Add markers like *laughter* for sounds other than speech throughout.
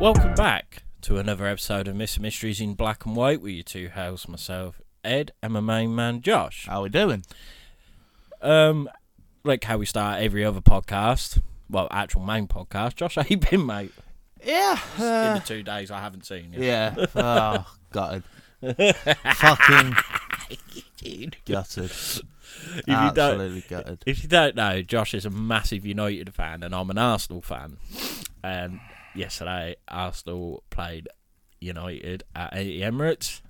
Welcome back to another episode of Mr. Mysteries in Black and White with you two hosts, myself, Ed, and my main man, Josh. How we doing? Um, like how we start every other podcast, well, actual main podcast. Josh, *laughs* how you been, mate? Yeah. In uh, the two days I haven't seen you. yeah. *laughs* Oh, *laughs* gutted. Fucking gutted. If you don't, Absolutely gutted. if you don't know, Josh is a massive United fan, and I'm an Arsenal fan. And yesterday, Arsenal played United at the Emirates.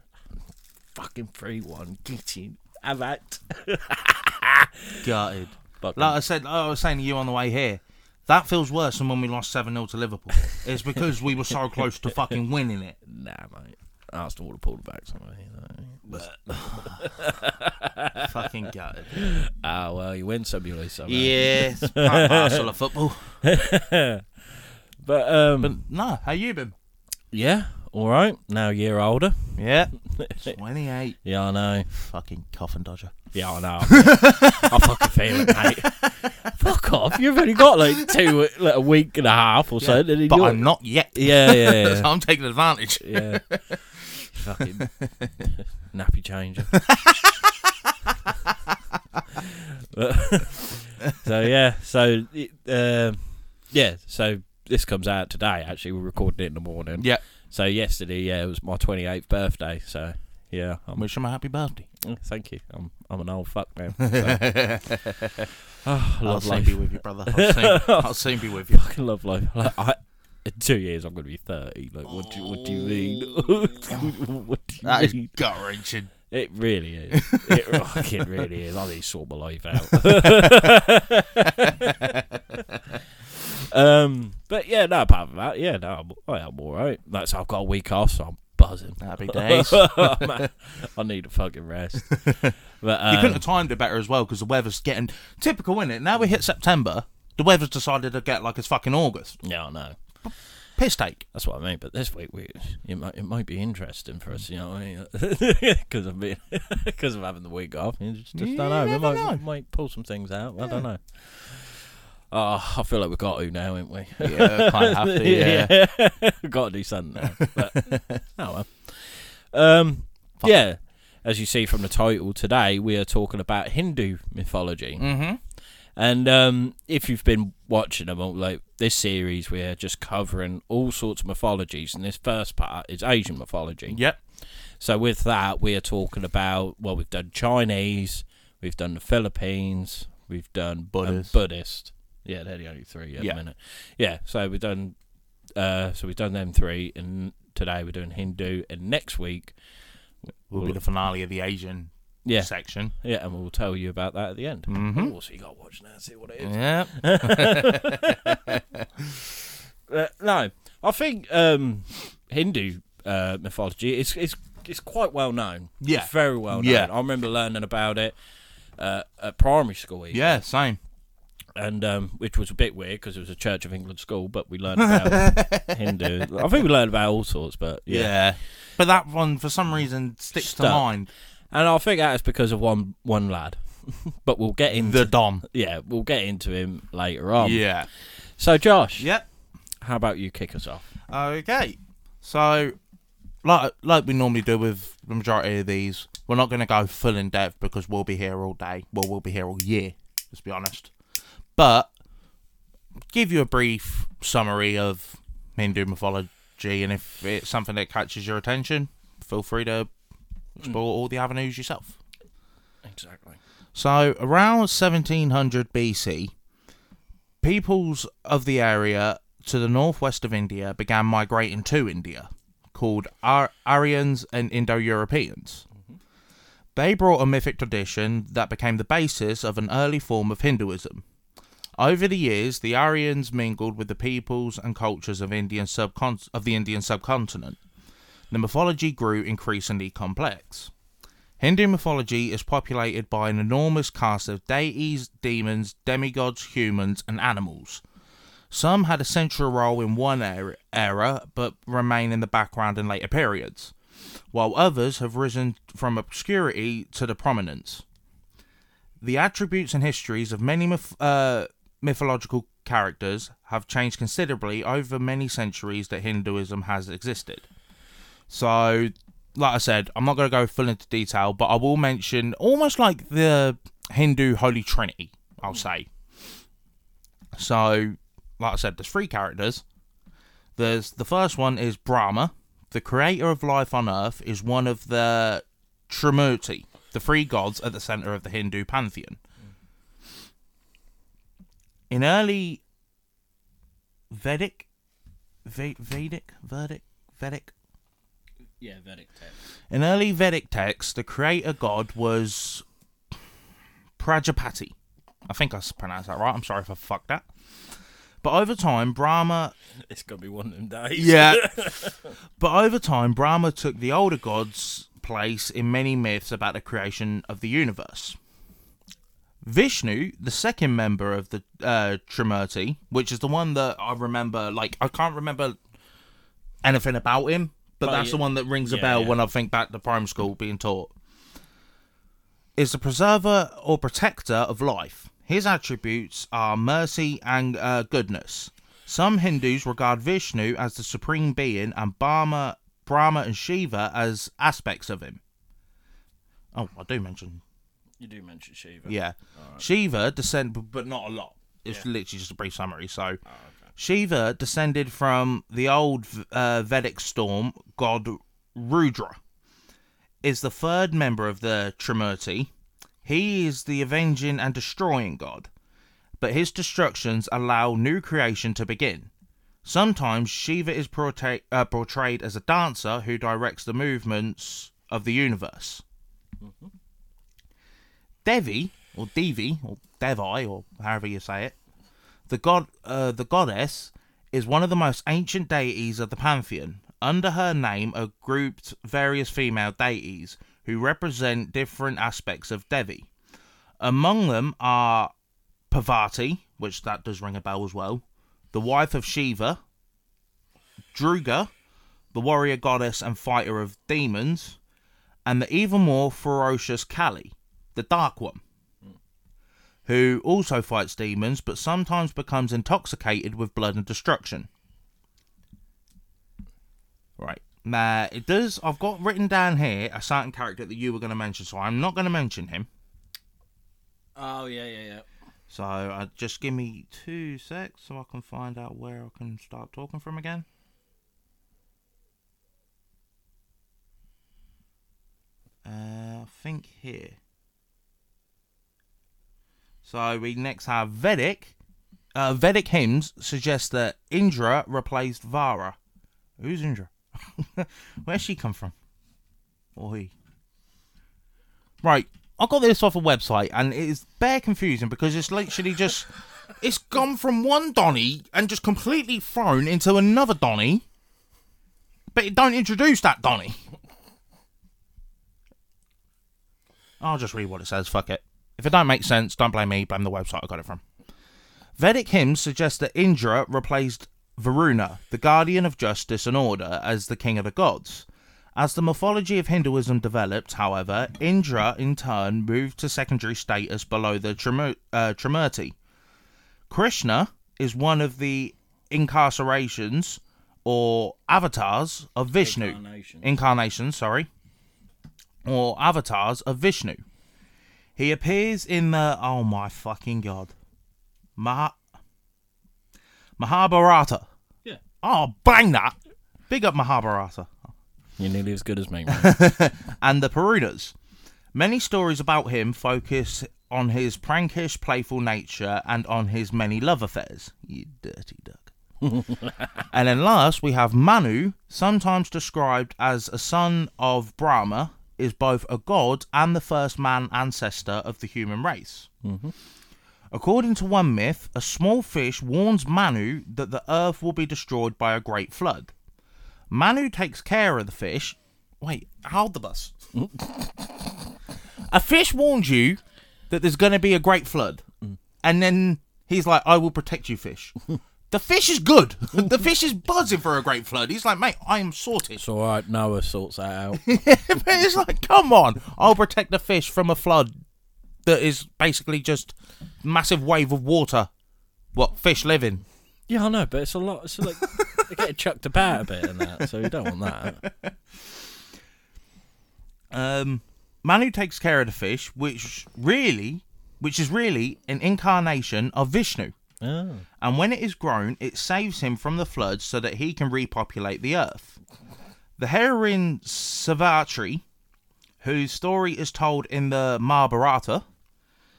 Fucking three one. Get in. Have that. *laughs* Gutted. Fucking- Like I said, like I was saying to you on the way here, that feels worse than when we lost 7 0 to Liverpool. It's because we were so *laughs* close to fucking winning it. Nah, mate. Arsenal would have pulled it back somewhere. You know. *laughs* Fucking gutted. Ah, well, you win some, you lose some. Yes. Part and parcel of football. But, um, But no, how you been? yeah, all right. Now a year older. Yeah. *laughs* 28. Yeah, I know. Fucking coffin dodger. Yeah, I know. I fucking feel it, mate. *laughs* Fuck off. You've only got like two, like a week and a half or so. then But I'm not yet. Yeah, yeah, *laughs* yeah. So I'm taking advantage. yeah. Fucking nappy changer. so yeah, so um, yeah, so this comes out today. Actually, we're recording it in the morning. Yeah. So yesterday, yeah, it was my twenty eighth birthday. So yeah, I'm, Wish him a happy birthday. oh, thank you. I'm I'm an old fuck now. So, oh, *laughs* *sighs* I I'll love soon life. be with you, brother. I'll soon, *laughs* I'll soon be with you. fucking love life. Like, I, in two years, I'm going to be 30. Like, what do, what do you mean? *laughs* what do you oh. That is mean? gut wrenching. It really is. It fucking really is. I need to sort my life out. Um, but yeah, no, apart from that, yeah, no, I'm, I am all right. That's I've got a week off, so I'm buzzing. Happy *laughs* days. *laughs* I need a fucking rest. *laughs* But um, you couldn't have timed it better as well because the weather's getting typical, isn't it? Now we hit September, the weather's decided to get like it's fucking August. yeah, I know. Piss take. That's what I mean. But this week, we it might it might be interesting for us, you know, because of being because of having the week off. You just, just don't know. We might know. might pull some things out. I don't know. Oh, I feel like we've got to now, haven't we? Yeah, kind of have to. Yeah. *laughs* we've got to do something now. But, *laughs* oh well. Um, yeah. As you see from the title today, we are talking about Hindu mythology. Mm-hmm. And um, if you've been watching them, like this series, we're just covering all sorts of mythologies, and this first part is Asian mythology. Yep. So with that, we are talking about well, we've done Chinese, we've done the Philippines, we've done um, Buddhist. Buddhist. Yeah, they're the only three at Yeah. the minute. Yeah, so we've done, uh, so we've done them three, and today we're doing Hindu, and next week, Will be the finale of the Asian yeah, section. yeah, and we'll tell you about that at the end. Mm-hmm. Oh, so you got to watch now, and see what it is. Yeah. *laughs* Uh, no, I think um, Hindu uh, mythology is is is quite well known. Yeah. It's very well known. Yeah. I remember learning about it uh, at primary school, even, Yeah. Same. And um, which was a bit weird because it was a Church of England school, but we learned about *laughs* Hindu. I think we learned about all sorts, but yeah. Yeah. But that one, for some reason, sticks to Stuck. mind. and I think that is because of one one lad. *laughs* but we'll get into The Dom. yeah, we'll get into him later on. Yeah. So, Josh, Yep. how about you kick us off? Okay. So, like like we normally do with the majority of these, we're not going to go full in depth because we'll be here all day. Well, we'll be here all year. Let's be honest. But give you a brief summary of Hindu mythology, and if it's something that catches your attention, feel free to explore all the avenues yourself. Exactly. So, around 1700 BC, peoples of the area to the northwest of India began migrating to India, called Ar- Aryans and Indo Europeans. Mm-hmm. They brought a mythic tradition that became the basis of an early form of Hinduism. Over the years, the Aryans mingled with the peoples and cultures of Indian of the Indian subcontinent. the mythology grew increasingly complex. Hindu mythology is populated by an enormous cast of deities, demons, demigods, humans, and animals. Some had a central role in one era, era but remain in the background in later periods, while others have risen from obscurity to the prominence. The attributes and histories of many myth- uh, mythological characters have changed considerably over many centuries that Hinduism has existed. So, like I said, I'm not going to go full into detail, but I will mention almost like the Hindu Holy Trinity, I'll say. So, like I said, there's three characters. There's the first one is Brahma, the creator of life on earth, is one of the Trimurti, the three gods at the center of the Hindu pantheon. In early Vedic, Ve- Vedic, Vedic, Vedic, Yeah, Vedic text. in early Vedic texts, the creator god was Prajapati. I think I pronounced that right. I'm sorry if I fucked that. But over time, Brahma *laughs* It's gonna be one of them days. Yeah. *laughs* but over time, Brahma took the older god's place in many myths about the creation of the universe. Vishnu, the second member of the uh, Trimurti, which is the one that I remember, like, I can't remember anything about him, but Oh, that's yeah. the one that rings a Yeah, bell yeah. when I think back to primary school being taught. Is the preserver or protector of life. His attributes are mercy and uh, goodness. Some Hindus regard Vishnu as the supreme being and Brahma, Brahma and Shiva as aspects of him. Oh, I do mention, You do mention Shiva. yeah. Shiva descend, but not a lot. It's Yeah. literally just a brief summary. So, Oh, okay. Shiva descended from the old uh, Vedic storm god Rudra. Is the third member of the Trimurti. He is the avenging and destroying god, but his destructions allow new creation to begin. Sometimes Shiva is portray- uh, portrayed as a dancer who directs the movements of the universe. Devi, or Devi, or Devi, or however you say it, the god, uh, the goddess, is one of the most ancient deities of the pantheon. Under her name are grouped various female deities who represent different aspects of Devi. Among them are Parvati, which that does ring a bell as well, the wife of Shiva, Druga, the warrior goddess and fighter of demons, and the even more ferocious Kali, the Dark One, who also fights demons but sometimes becomes intoxicated with blood and destruction. Right. Now, it does. I've got written down here a certain character that you were going to mention, so I'm not going to mention him. Oh yeah, yeah, yeah. So uh, just give me two secs so I can find out where I can start talking from again. Uh, I think here. So we next have Vedic. Uh, Vedic hymns suggest that Indra replaced Vara. Who's Indra? *laughs* Where's she come from? Or he? Right, I got this off a website and it is bare confusing because it's literally just it's gone from one Donny and just completely thrown into another Donny, but it don't introduce that Donny. I'll just read what it says. Fuck it. If it don't make sense, don't blame me. Blame the website I got it from. Vedic hymns suggest that Indra replaced Varuna, the guardian of justice and order, as the king of the gods. As the mythology of Hinduism developed, however, Indra in turn moved to secondary status below the Trimu- uh, Trimurti. Krishna is one of the incarcerations or avatars of Vishnu. Incarnation. Incarnations, sorry. Or avatars of Vishnu. He appears in the. Oh my fucking god. Maha- Mahabharata. Yeah. Oh, bang that! Big up Mahabharata. You're nearly as good as me, man. *laughs* and the Puranas. Many stories about him focus on his prankish, playful nature and on his many love affairs. You dirty duck. *laughs* and then last, we have Manu, sometimes described as a son of Brahma, is both a god and the first man ancestor of the human race. Mm-hmm. According to one myth, a small fish warns Manu that the earth will be destroyed by a great flood. Manu takes care of the fish. Wait, hold the bus. a fish warns you that there's going to be a great flood, mm. and then he's like, "I will protect you, fish." *laughs* the fish is good. *laughs* the fish is buzzing for a great flood. He's like, "Mate, I am sorted." It's all right. Noah sorts that out. *laughs* but it's like, come on, I'll protect the fish from a flood that is basically just massive wave of water. What fish live in? yeah, I know, but it's a lot. It's like *laughs* they get chucked about a bit and that, so you don't want that. Um, Manu takes care of the fish, which really, which is really an incarnation of Vishnu. Oh. And when it is grown, it saves him from the flood so that he can repopulate the earth. The heroine Savitri, whose story is told in the Mahabharata,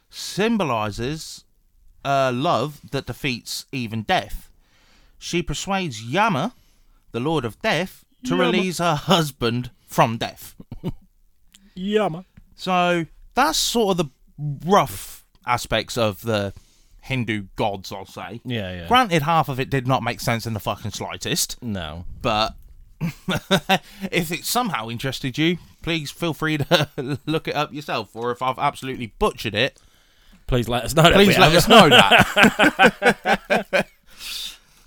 symbolizes a love that defeats even death. She persuades Yama, the lord of death, to Yama. release her husband from death. Yummer. So that's sort of the rough aspects of the Hindu gods, I'll say. Yeah, yeah. Granted, half of it did not make sense in the fucking slightest, no. but *laughs* if it somehow interested you, please feel free to *laughs* look it up yourself. Or if I've absolutely butchered it, Please let us know. that please let have- us know that. *laughs*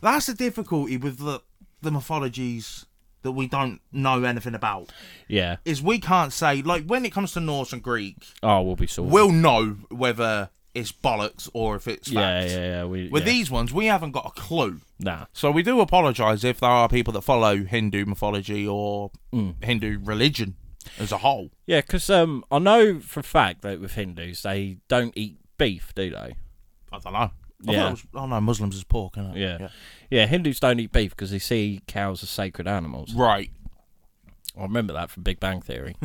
That's the difficulty with the the mythologies that we don't know anything about. Yeah. Is we can't say like when it comes to Norse and Greek, Oh, we'll be sorted. we'll know whether it's bollocks or if it's yeah, yeah, yeah. We, With yeah. these ones, we haven't got a clue. Nah. So we do apologise if there are people that follow Hindu mythology or Mm. Hindu religion as a whole. Yeah, because um, I know for a fact that with Hindus, they don't eat beef, do they? I don't know. I thought Yeah. it was, oh no, Muslims is pork, isn't it? Yeah. Yeah, Hindus don't eat beef because they see cows as sacred animals. Right. I remember that from Big Bang Theory. *laughs*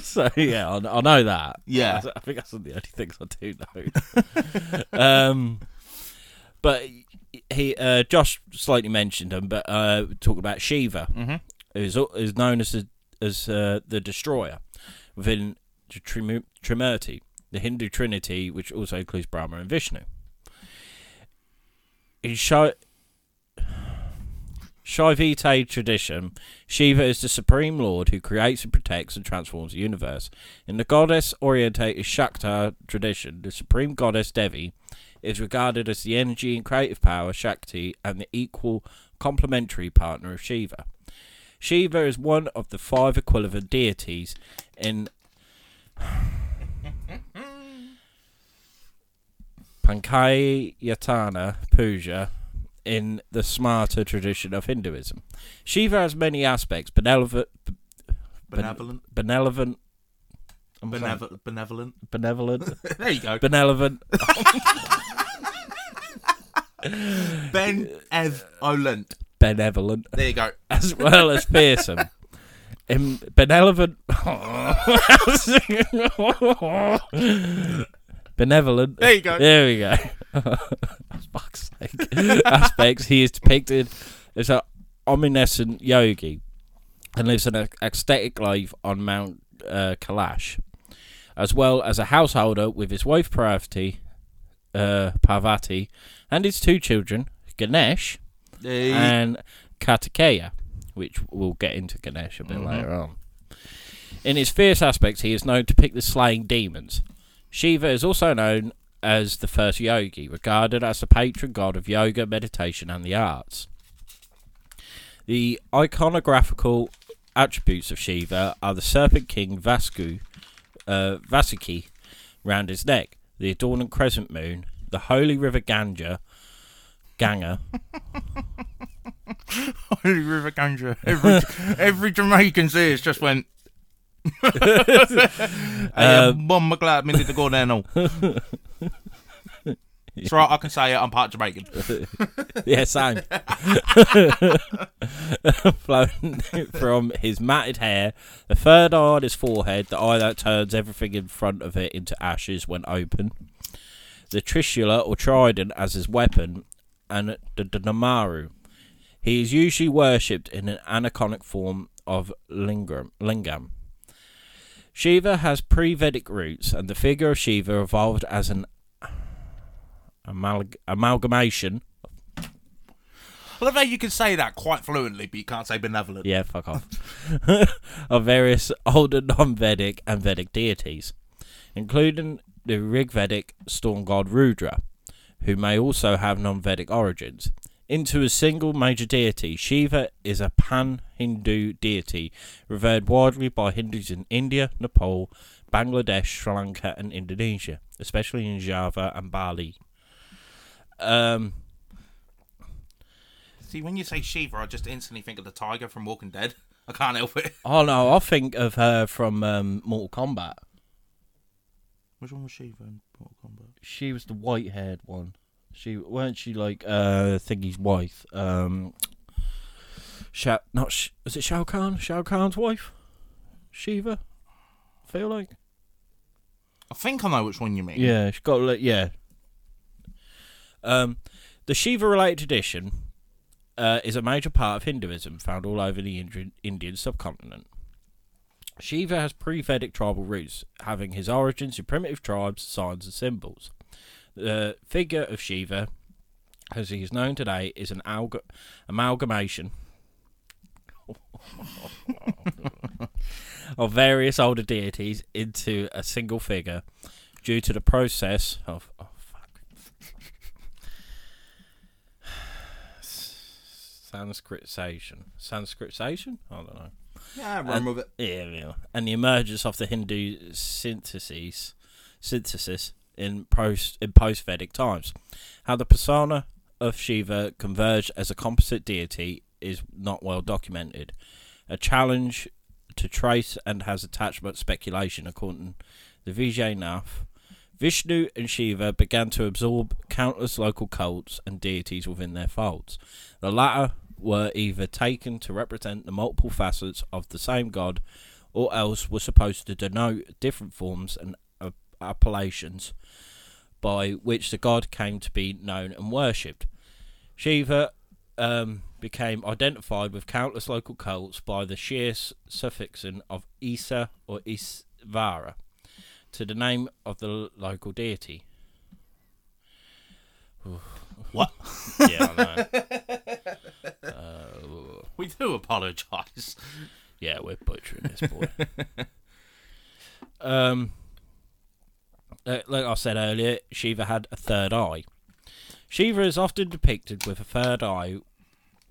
*laughs* so yeah, I, I know that. Yeah. I, I think that's one of the only things I do know. *laughs* um, but he, uh, Josh slightly mentioned him, but uh, talking about Shiva, Mhm. who's is known as the, as uh, the destroyer within the Trim- Trimurti, the Hindu Trinity, which also includes Brahma and Vishnu. In Shi- Shaivite tradition, Shiva is the supreme lord who creates and protects and transforms the universe. In the goddess-orientated Shakta tradition, the supreme goddess Devi is regarded as the energy and creative power Shakti and the equal complementary partner of Shiva. Shiva is one of the five equivalent deities in *laughs* Pankayatana Puja in the smarter tradition of Hinduism. Shiva has many aspects, benevolent, Benevolent. benevolent, I'm Benevolent. Benevolent. benevolent, *laughs* there you go. benevolent, *laughs* Ben Ev Olent. benevolent, There you go. as well as fearsome. *laughs* In benevolent, benevolent. There you go. There we go. Fuck's sake. *laughs* Aspects. He is depicted as an omniscient yogi and lives an ecstatic life on Mount uh, Kailash, as well as a householder with his wife Parvati, uh, Parvati, and his two children, Ganesh you- and Kartikeya, which we'll get into Ganesh a bit Mhm. later on. In his fierce aspects, he is known to pick the slaying demons. Shiva is also known as the first yogi, regarded as the patron god of yoga, meditation, and the arts. The iconographical attributes of Shiva are the serpent king Vasku, uh, Vasuki round his neck, the adornant crescent moon, the holy river Ganga, Ganga, *laughs* Holy River Ganga. Every, *laughs* every Jamaican says just went. *laughs* hey, Um, Mum, I'm glad I minute to go there now. Right, I can say it. I'm part Jamaican. *laughs* Yeah, same. *laughs* Flowing from his matted hair, the third eye on his forehead, the eye that turns everything in front of it into ashes when open, the trishula or trident as his weapon, and the, the Namaru. He is usually worshipped in an aniconic form of lingam. lingam. Shiva has pre-Vedic roots, and the figure of Shiva evolved as an amalg- amalgamation love how you can say that quite fluently, but you can't say benevolent. Yeah, fuck off. *laughs* of various older non Vedic and Vedic deities, including the Rig Vedic storm god Rudra, who may also have non Vedic origins. Into a single major deity, Shiva is a pan Hindu deity revered widely by Hindus in India, Nepal, Bangladesh, Sri Lanka, and Indonesia, especially in Java and Bali. Um, See, when you say Shiva, I just instantly think of the tiger from Walking Dead. *laughs* I can't help it. oh no, I think of her from um, Mortal Kombat. Which one was Shiva in Mortal Kombat? She was the white-haired one. She weren't she like uh Thingy's wife? Um, Sha- not Sh- was it Shao Kahn? Shao Kahn's wife, Shiva. I Feel like I think I know which one you mean. yeah, she got li- yeah. Um, the Shiva-related tradition uh, is a major part of Hinduism found all over the Indian, Indian subcontinent. Shiva has pre-Vedic tribal roots, having his origins in primitive tribes, signs, and symbols. The figure of Shiva, as he is known today, is an alga- amalgamation *laughs* of various older deities into a single figure due to the process of. Oh, fuck. Sanskritization. Sanskritization? I don't know. Yeah, run with it. Yeah, yeah. And the emergence of the Hindu synthesis, synthesis in post in post Vedic times. How the persona of Shiva converged as a composite deity is not well documented. A challenge to trace and has attached but speculation, according to Vijay Nath. Vishnu and Shiva began to absorb countless local cults and deities within their folds. The latter were either taken to represent the multiple facets of the same god, or else were supposed to denote different forms and uh, appellations by which the god came to be known and worshipped. Shiva um, became identified with countless local cults by the sheer suffixing of Isa or Isvara to the name of the local deity. What? *laughs* yeah, I know. uh, We do apologise. yeah, we're butchering this boy. *laughs* um, uh, like I said earlier, Shiva had a third eye. Shiva is often depicted with a third eye,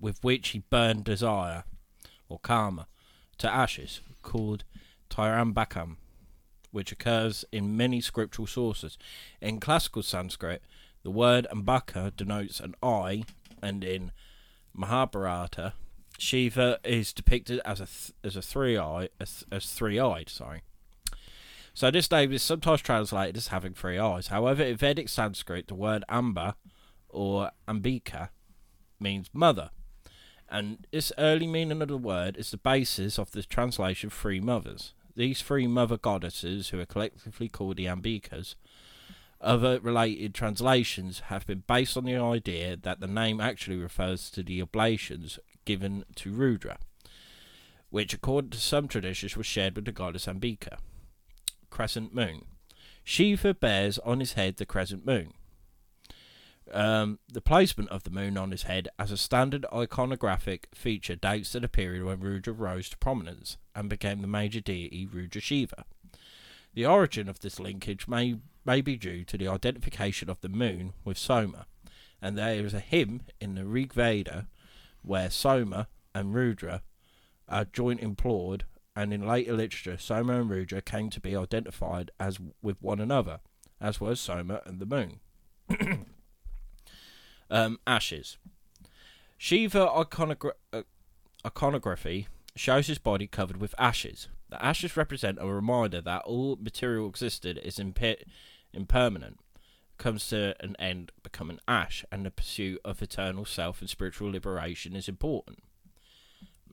with which he burned desire, or karma, to ashes, called Tirambakam, which occurs in many scriptural sources. In classical Sanskrit, the word ambaka denotes an eye, and in Mahabharata, Shiva is depicted as a th- as a three eye as, as three eyed. Sorry. So this name is sometimes translated as having three eyes. However, in Vedic Sanskrit, the word Amba or Ambika means mother, and this early meaning of the word is the basis of the translation three mothers. These three mother goddesses, who are collectively called the Ambikas, other related translations have been based on the idea that the name actually refers to the oblations given to Rudra, which, according to some traditions, was shared with the goddess Ambika. Crescent moon. Shiva bears on his head the crescent moon. Um, the placement of the moon on his head as a standard iconographic feature dates to the period when Rudra rose to prominence and became the major deity Rudra Shiva. The origin of this linkage may may be due to the identification of the moon with Soma, and there is a hymn in the Rig Veda where Soma and Rudra are joint implored, and in later literature, Soma and Rudra came to be identified as with one another, as was Soma and the moon. *coughs* um, ashes. Shiva iconogra- uh, iconography shows his body covered with ashes. The ashes represent a reminder that all material existed is imper- impermanent, comes to an end becoming ash, and the pursuit of eternal self and spiritual liberation is important.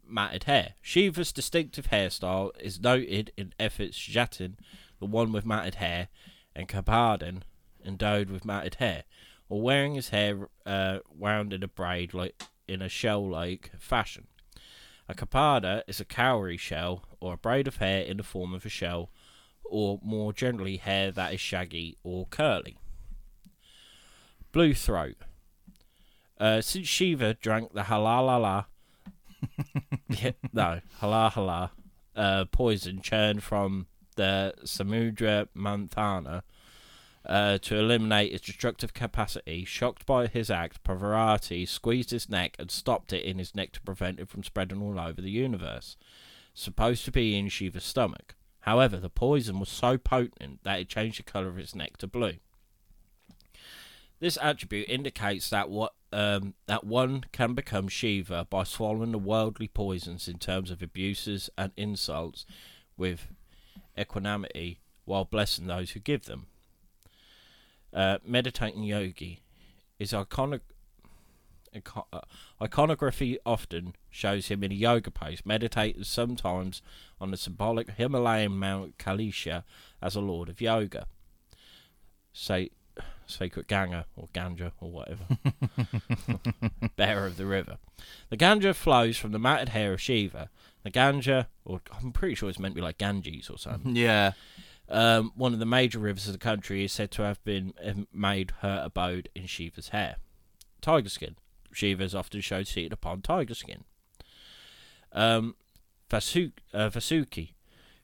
Matted hair. Shiva's distinctive hairstyle is noted in efforts Jatin, the one with matted hair, and Kapadan, endowed with matted hair, or wearing his hair uh, wound in a braid like in a shell-like fashion. A kapada is a cowrie shell or a braid of hair in the form of a shell, or more generally hair that is shaggy or curly. Blue throat. Uh, since Shiva drank the halalala, *laughs* yeah, no halahala uh, poison churned from the Samudra Manthana uh, to eliminate its destructive capacity, shocked by his act, Parvati squeezed his neck and stopped it in his neck to prevent it from spreading all over the universe. Supposed to be in Shiva's stomach. However, the poison was so potent that it changed the colour of his neck to blue. This attribute indicates that what um, that one can become Shiva by swallowing the worldly poisons in terms of abuses and insults with equanimity while blessing those who give them. Uh, meditating yogi is iconic. ico- uh, Iconography often shows him in a yoga pose, meditating sometimes on the symbolic Himalayan Mount Kailasha as a lord of yoga. Say, sacred Ganga or Ganja or whatever, *laughs* bearer of the river. The Ganga flows from the matted hair of Shiva. The Ganga, or I'm pretty sure it's meant to be like Ganges or something. Yeah. Um, one of the major rivers of the country is said to have been made her abode in Shiva's hair. Tiger skin. Shiva is often shown seated upon tiger skin. Um, Vasu- uh, Vasuki.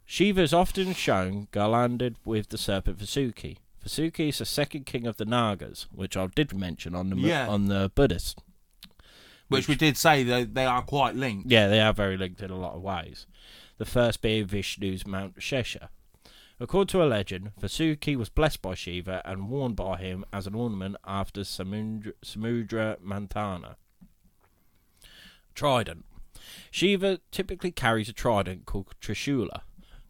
Shiva is often shown garlanded with the serpent Vasuki. Vasuki is the second king of the Nagas, which I did mention on the Yeah. on the Buddhist. Which we did say they, they are quite linked. Yeah, they are very linked in a lot of ways. The first being Vishnu's Mount Shesha. According to a legend, Vasuki was blessed by Shiva and worn by him as an ornament after Samudra, Samudra Manthana. Trident. Shiva typically carries a trident called Trishula.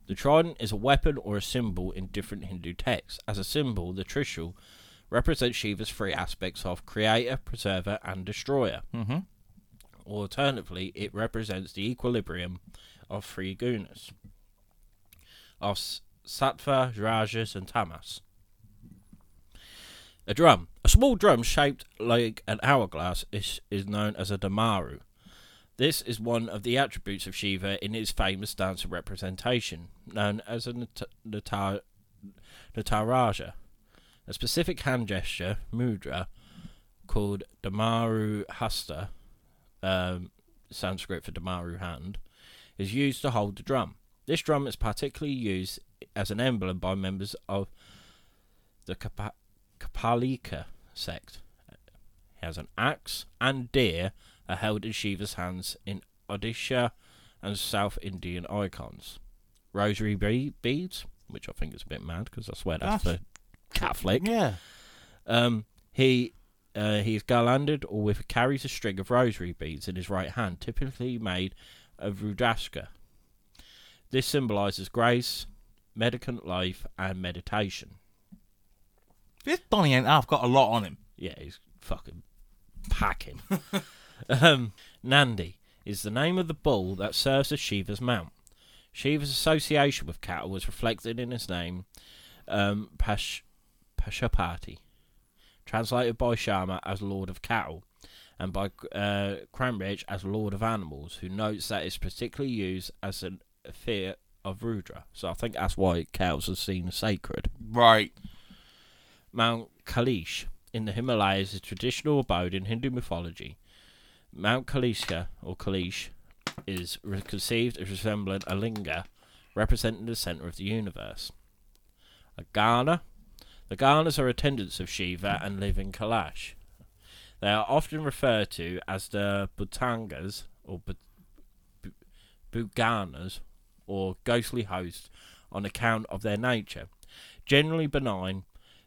The trident is a weapon or a symbol in different Hindu texts. As a symbol, the Trishul represents Shiva's three aspects of creator, preserver, and destroyer. Mm-hmm. Alternatively, it represents the equilibrium of three gunas of sattva, rajas, and tamas. A drum. A small drum shaped like an hourglass is, is known as a damaru. This is one of the attributes of Shiva in his famous dance representation, known as a nata- nataraja. A specific hand gesture, mudra, called damaru hasta, um, Sanskrit for Damaru hand, is used to hold the drum. This drum is particularly used as an emblem by members of the Kapa- Kapalika sect. He has an axe and deer are held in Shiva's hands in Odisha and South Indian icons. Rosary be- beads, which I think is a bit mad because I swear that's, That's- for Catholic. Yeah. Um, he uh, he is garlanded or with carries a string of rosary beads in his right hand, typically made of rudraska. This symbolises grace, medicant life, and meditation. This Donny ain't half got a lot on him. Yeah, he's fucking packing. *laughs* um, Nandi is the name of the bull that serves as Shiva's mount. Shiva's association with cattle was reflected in his name, um, Pash- Pashupati, translated by Sharma as Lord of Cattle, and by uh, Cranbridge as Lord of Animals, who notes that it's particularly used as an fear of Rudra. So I think that's why cows are seen as sacred. Right. Mount Kailash in the Himalayas is a traditional abode in Hindu mythology. Mount Kailash or Kailash is re- conceived as resembling a linga, representing the center of the universe. A. The Ganas are attendants of Shiva and live in Kailash. They are often referred to as the Bhutangas or Bhuganas or ghostly hosts on account of their nature. Generally benign,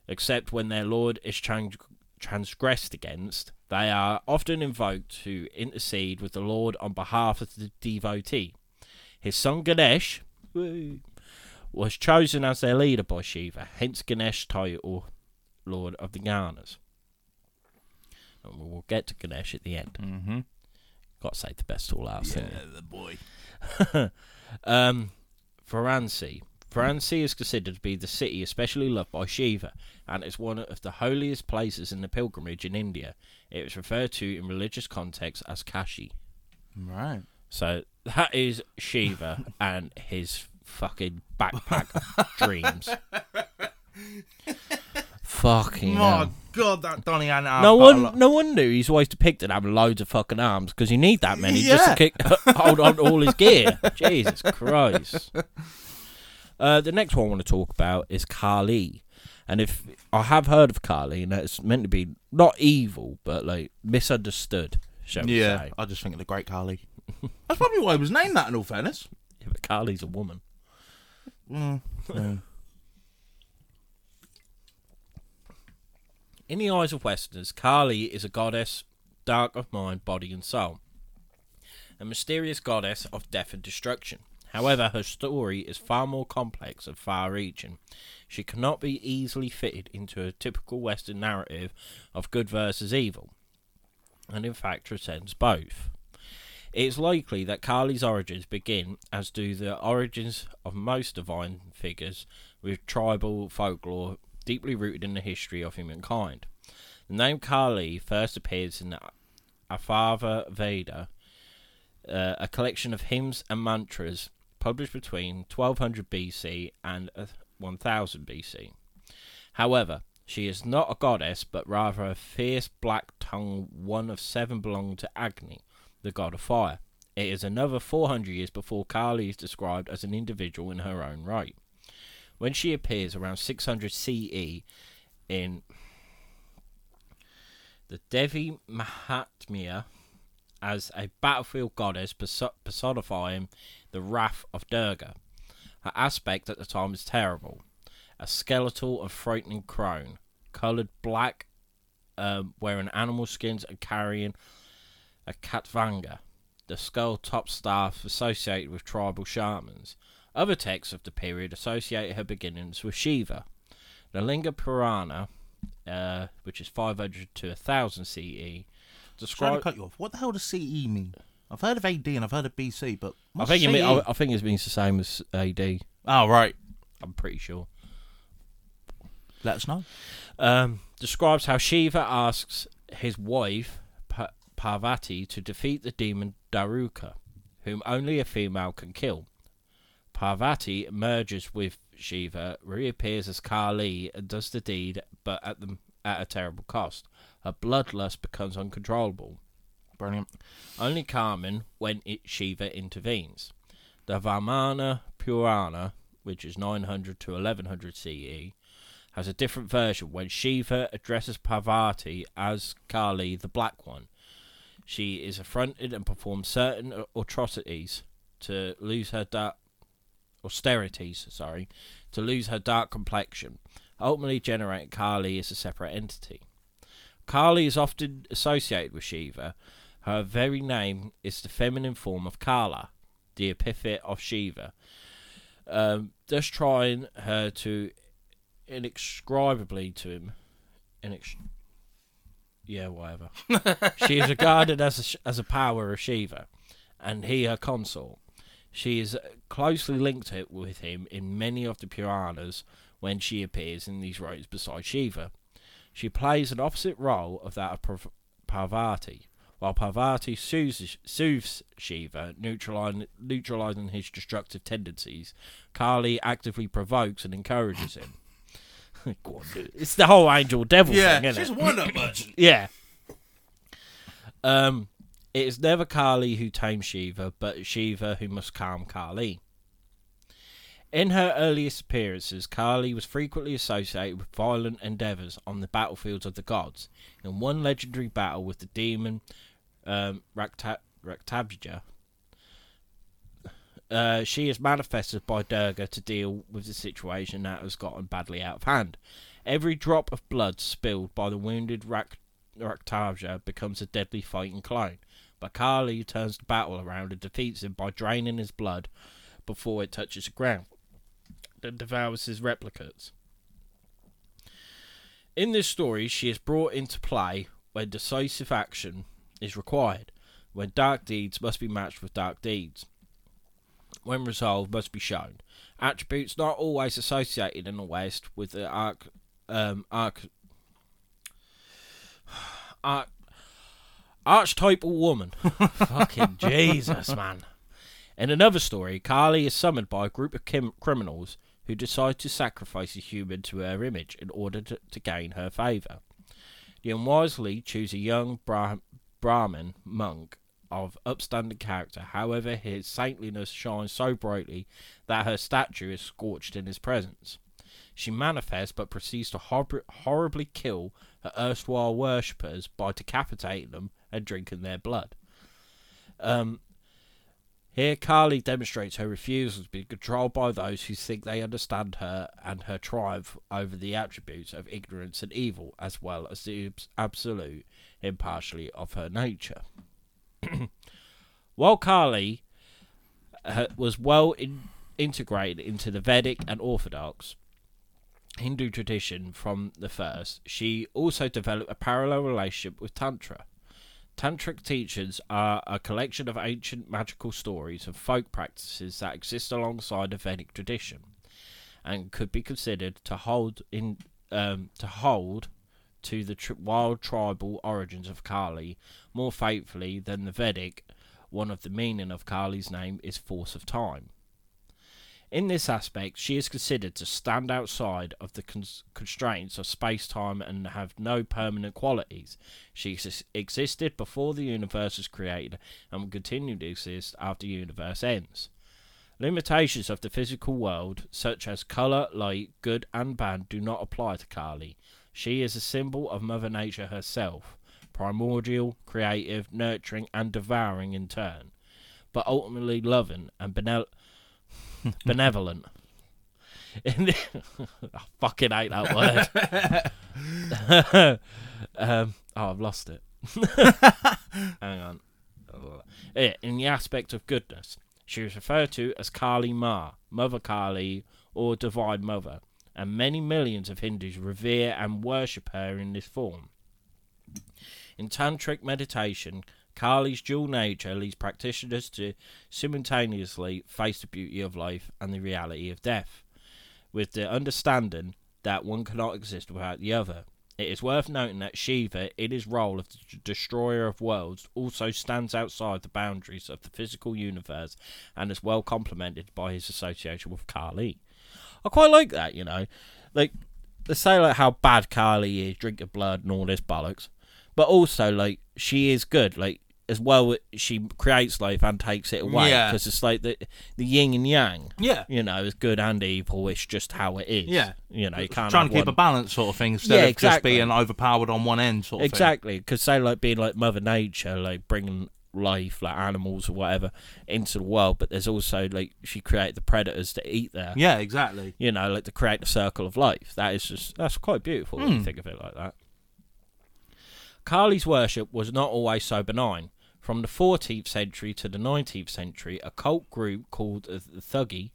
except when their lord is trans- transgressed against, they are often invoked to intercede with the Lord on behalf of the devotee. His son Ganesh was chosen as their leader by Shiva, hence Ganesh title, Lord of the Ganas. And we'll get to Ganesh at the end. Mm-hmm. Got to say the best all last. haven't the boy. *laughs* um, Varanasi. Varanasi is considered to be the city especially loved by Shiva, and is one of the holiest places in the pilgrimage in India. It is referred to in religious context as Kashi. Right. So that is Shiva *laughs* and his fucking backpack dreams. *laughs* Fucking My hell. God, that Donny Ant. No one, no wonder he's always depicted having loads of fucking arms because you need that many just to Yeah. kick, hold on to all his gear. *laughs* Jesus Christ. Uh, the next one I want to talk about is Kali, and if I have heard of Kali, and it's meant to be not evil but like misunderstood, shall we Yeah, say? I just think of the Great Khali. That's probably why he was named that. In all fairness. Yeah, but Kali's a woman. Mm. mm. In the eyes of Westerners, Kali is a goddess, dark of mind, body, and soul. A mysterious goddess of death and destruction. However, her story is far more complex and far reaching. She cannot be easily fitted into a typical Western narrative of good versus evil, and in fact transcends both. It is likely that Kali's origins begin, as do the origins of most divine figures, with tribal folklore deeply rooted in the history of humankind. The name Kali first appears in the Atharva Veda, uh, a collection of hymns and mantras published between 1200 BC and uh, 1000 BC. However, she is not a goddess, but rather a fierce black tongued one of seven belonging to Agni, the god of fire. It is another 400 years before Kali is described as an individual in her own right. When she appears around 600 CE in the Devi Mahatmya as a battlefield goddess personifying the wrath of Durga. Her aspect at the time is terrible. A skeletal and frightening crone, coloured black, um, wearing animal skins and carrying a katvanga, the skull top staff associated with tribal shamans. Other texts of the period associate her beginnings with Shiva. The Linga Purana, uh, which is 500 to 1000 CE, to describes. cut you off. What the hell does CE mean? I've heard of AD and I've heard of BC, but I think, it mean, I, I think it means the same as AD. Oh right, I'm pretty sure. let us know. um, describes how Shiva asks his wife pa- Parvati to defeat the demon Daruka, whom only a female can kill. Parvati merges with Shiva, reappears as Kali, and does the deed, but at the at a terrible cost. Her bloodlust becomes uncontrollable. Brilliant. Only Carmen when it, Shiva intervenes. The Vamana Purana, which is 900 to 1100 CE, has a different version when Shiva addresses Parvati as Kali, the Black One. She is affronted and performs certain atrocities to lose her dark austerities, sorry, to lose her dark complexion, ultimately generating Kali as a separate entity. Kali is often associated with Shiva. Her very name is the feminine form of Kala, the epithet of Shiva, um, thus trying her to inexcribably to him. Inex- yeah, whatever. *laughs* she is regarded as a, as a power of Shiva, and he her consort. She is closely linked it with him in many of the Puranas when she appears in these roles beside Shiva. She plays an opposite role of that of Parvati. While Parvati soothes, soothes Shiva, neutralizing, neutralizing his destructive tendencies, Kali actively provokes and encourages him. *laughs* It's the whole angel devil thing, isn't she's it? a wind-up merchant. Yeah. Um, it is never Kali who tames Shiva, but Shiva who must calm Kali. In her earliest appearances, Kali was frequently associated with violent endeavours on the battlefields of the gods. In one legendary battle with the demon um, Rakta- Raktabja, uh, she is manifested by Durga to deal with the situation that has gotten badly out of hand. Every drop of blood spilled by the wounded Rak- Raktabja becomes a deadly fighting clone, but Kali turns the battle around and defeats him by draining his blood before it touches the ground, then devours his replicates. In this story, she is brought into play when decisive action is required, when dark deeds must be matched with dark deeds, when resolve must be shown. Attributes not always associated in the West with the arc, um, arc, arch, *sighs* archetypal woman. *laughs* Fucking Jesus, man. In another story, Kali is summoned by a group of criminals who decide to sacrifice a human to her image in order to, to gain her favour. The unwisely choose a young Brah- Brahmin monk of upstanding character. However, his saintliness shines so brightly that her statue is scorched in his presence. She manifests but proceeds to hor- horribly kill her erstwhile worshippers by decapitating them and drinking their blood. Um, here, Kali demonstrates her refusal to be controlled by those who think they understand her and her triumph over the attributes of ignorance and evil, as well as the absolute impartiality of her nature. *clears throat* While Kali uh, was well in- integrated into the Vedic and Orthodox Hindu tradition from the first, she also developed a parallel relationship with Tantra. Tantric teachings are a collection of ancient magical stories and folk practices that exist alongside the Vedic tradition, and could be considered to hold in um, to hold to the tri- wild tribal origins of Kali more faithfully than the Vedic. One of the meaning of Kali's name is force of time. In this aspect, she is considered to stand outside of the cons- constraints of space time and have no permanent qualities. She ex- existed before the universe was created and will continue to exist after the universe ends. Limitations of the physical world, such as colour, light, good, and bad, do not apply to Kali. She is a symbol of Mother Nature herself, primordial, creative, nurturing, and devouring in turn, but ultimately loving and benevol- *laughs* benevolent. In the *laughs* I fucking hate that word. *laughs* um, oh, I've lost it. Hang on. In the aspect of goodness, she is referred to as Kali Ma, Mother Kali, or Divine Mother, and many millions of Hindus revere and worship her in this form. In tantric meditation, Kali's dual nature leads practitioners to simultaneously face the beauty of life and the reality of death, with the understanding that one cannot exist without the other. It is worth noting that Shiva, in his role of the destroyer of worlds, also stands outside the boundaries of the physical universe and is well complemented by his association with Kali. I quite like that, you know. Like, they say like how bad Kali is, drinking blood and all this bollocks. But also, like, she is good. Like, as well, she creates life and takes it away. Yeah. Because it's like the, the yin and yang. Yeah. You know, it's good and evil. It's just how it is. Yeah. You know, you can't Trying have to keep one- a balance sort of thing instead Yeah, of exactly. just being overpowered on one end sort of Exactly, because say like being like Mother Nature, like bringing life, like animals or whatever, into the world. But there's also like she created the predators to eat there. thing. Yeah, exactly. You know, like to create the circle of life. That is just that's quite beautiful when you Hmm. think of it like that. Kali's worship was not always so benign. From the 14th century to the 19th century, a cult group called the Thuggee,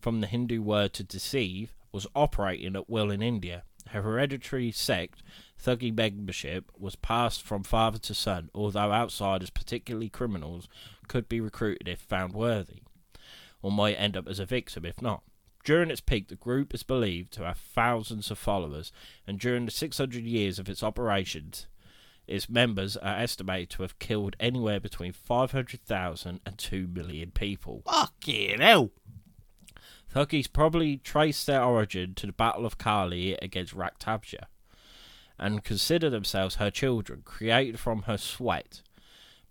from the Hindu word to deceive, was operating at will in India. Her hereditary sect, Thuggee membership, was passed from father to son, although outsiders, particularly criminals, could be recruited if found worthy, or might end up as a victim if not. During its peak, the group is believed to have thousands of followers, and during the 600 years of its operations, its members are estimated to have killed anywhere between 500,000 and 2 million people. Fucking hell. Thuggees probably trace their origin to the Battle of Kali against Raktabija, and consider themselves her children, created from her sweat.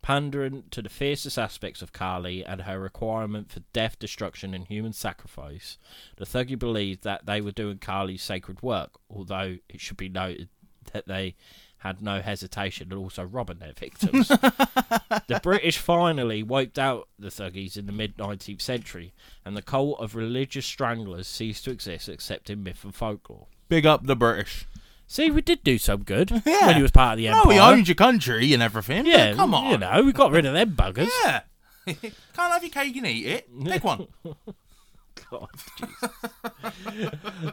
Pandering to the fiercest aspects of Kali and her requirement for death, destruction, and human sacrifice, the Thuggee believed that they were doing Kali's sacred work, although it should be noted that they had no hesitation in also robbing their victims. *laughs* the British finally wiped out the Thuggees in the mid 19th century, and the cult of religious stranglers ceased to exist except in myth and folklore. Big up the British. See, we did do some good *laughs* Yeah. when he was part of the No, empire. we owned your country and everything. but yeah, come on. You know, we got rid of them buggers. Yeah. *laughs* Can't have your cake and eat it. Take one. God, Jesus.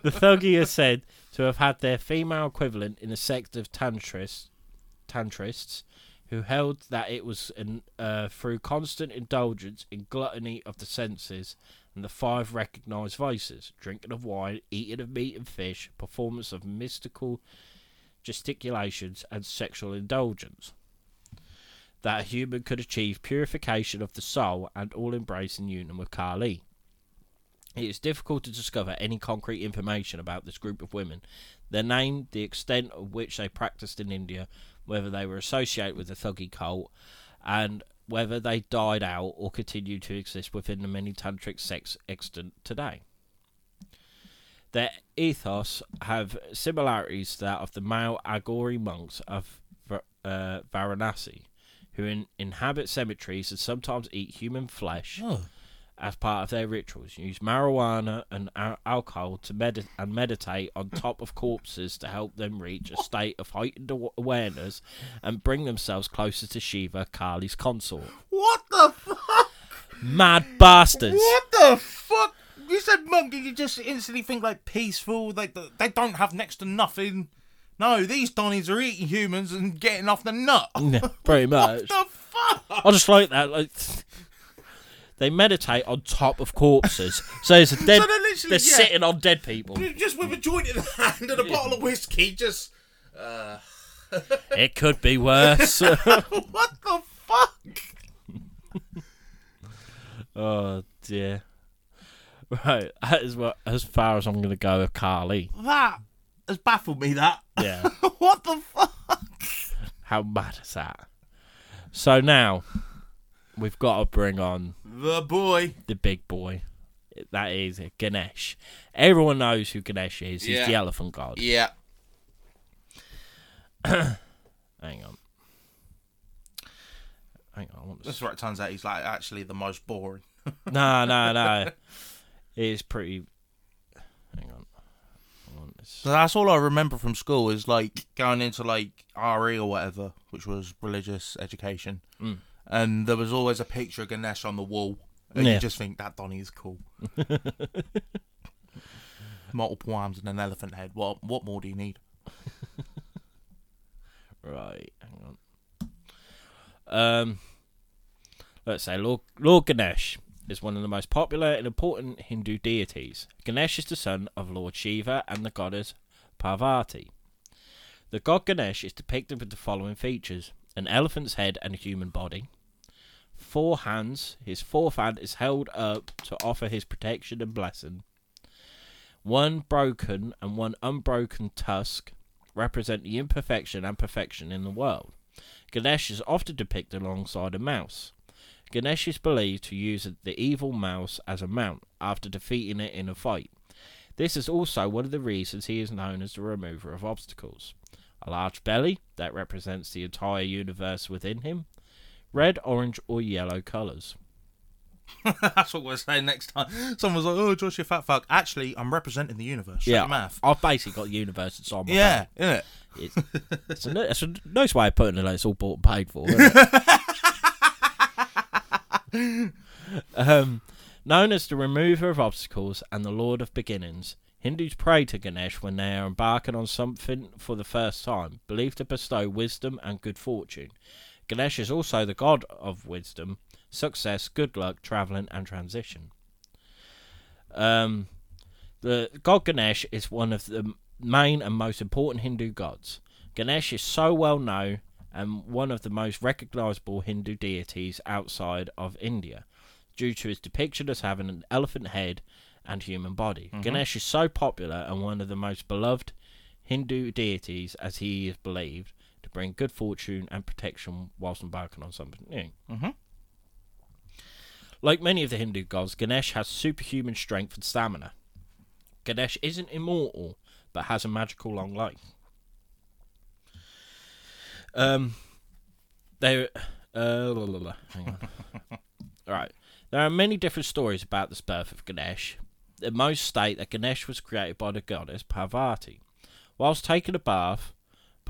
the Thuggee are said to have had their female equivalent in a sect of tantrists, tantrists who held that it was an, uh, through constant indulgence in gluttony of the senses and the five recognized vices drinking of wine, eating of meat and fish, performance of mystical gesticulations, and sexual indulgence. That a human could achieve purification of the soul and all embracing union with Kali. It is difficult to discover any concrete information about this group of women. Their name, the extent of which they practiced in India, whether they were associated with the Thuggee cult, and whether they died out or continue to exist within the many tantric sects extant today. Their ethos have similarities to that of the male Aghori monks of uh, Varanasi, who in- inhabit cemeteries and sometimes eat human flesh Oh. As part of their rituals. Use marijuana and al- alcohol to medit and meditate on *laughs* top of corpses to help them reach a state of heightened aw- awareness and bring themselves closer to Shiva, Kali's consort. What the fuck? Mad bastards! What the fuck? You said monk, you just instantly think like peaceful. Like the, they don't have next to nothing. No, these Donnies are eating humans and getting off the nut. Yeah, pretty *laughs* much. What the fuck? I just like that. Like they meditate on top of corpses, so it's a dead. So they're they're yeah. sitting on dead people. Just with a joint in the hand and a bottle of whiskey, just uh. *laughs* It could be worse. *laughs* what the fuck? *laughs* oh dear. Right, that is what as far as I'm going to go with Kali. That has baffled me. That Yeah. what the fuck? How mad is that? So now we've got to bring on The boy. the big boy. That is Ganesh. Everyone knows who Ganesh is. He's Yeah. the elephant god. Yeah. *coughs* Hang on. Hang on. I want to... That's right. Turns out he's like actually the most boring. *laughs* No, no, no. *laughs* It is pretty. Hang on. I want this. So that's all I remember from school is like going into like RE or whatever, which was religious education, Mm. And there was always a picture of Ganesh on the wall, and Yeah. you just think that Donny is cool. *laughs* Multiple arms and an elephant head. What what more do you need? *laughs* Right, hang on. Um, let's say Lord, Lord Ganesh is one of the most popular and important Hindu deities. Ganesh is the son of Lord Shiva and the goddess Parvati. The god Ganesh is depicted with the following features an elephant's head and a human body. Four hands. His fourth hand is held up to offer his protection and blessing. One broken and one unbroken tusk represent the imperfection and perfection in the world. Ganesh is often depicted alongside a mouse. Ganesh is believed to use the evil mouse as a mount after defeating it in a fight. This is also one of the reasons he is known as the remover of obstacles. A large belly that represents the entire universe within him. Red, orange, or yellow colours. *laughs* that's what we're saying next time. Someone's like, "Oh, Josh, you fat fuck." Actually, I'm representing the universe. Shut Yeah, your mouth. I've basically got the universe inside my Yeah, innit? It's, it's, a, it's a nice way of putting it. Like it's all bought and paid for. *laughs* Um, known as the remover of obstacles and the lord of beginnings, Hindus pray to Ganesh when they are embarking on something for the first time, believed to bestow wisdom and good fortune. Ganesh is also the god of wisdom, success, good luck, traveling, and transition. Um, the god Ganesh is one of the main and most important Hindu gods. Ganesh is so well known and one of the most recognizable Hindu deities outside of India due to his depiction as having an elephant head and human body. Ganesh is so popular and one of the most beloved Hindu deities as he is believed to bring good fortune and protection whilst embarking on something new. Mhm. Like many of the Hindu gods, Ganesh has superhuman strength and stamina. Ganesh isn't immortal, but has a magical long life. Um, there, uh, la, la, la, hang on. All *laughs* right, there are many different stories about the birth of Ganesh. The most state that Ganesh was created by the goddess Parvati. Whilst taking a bath,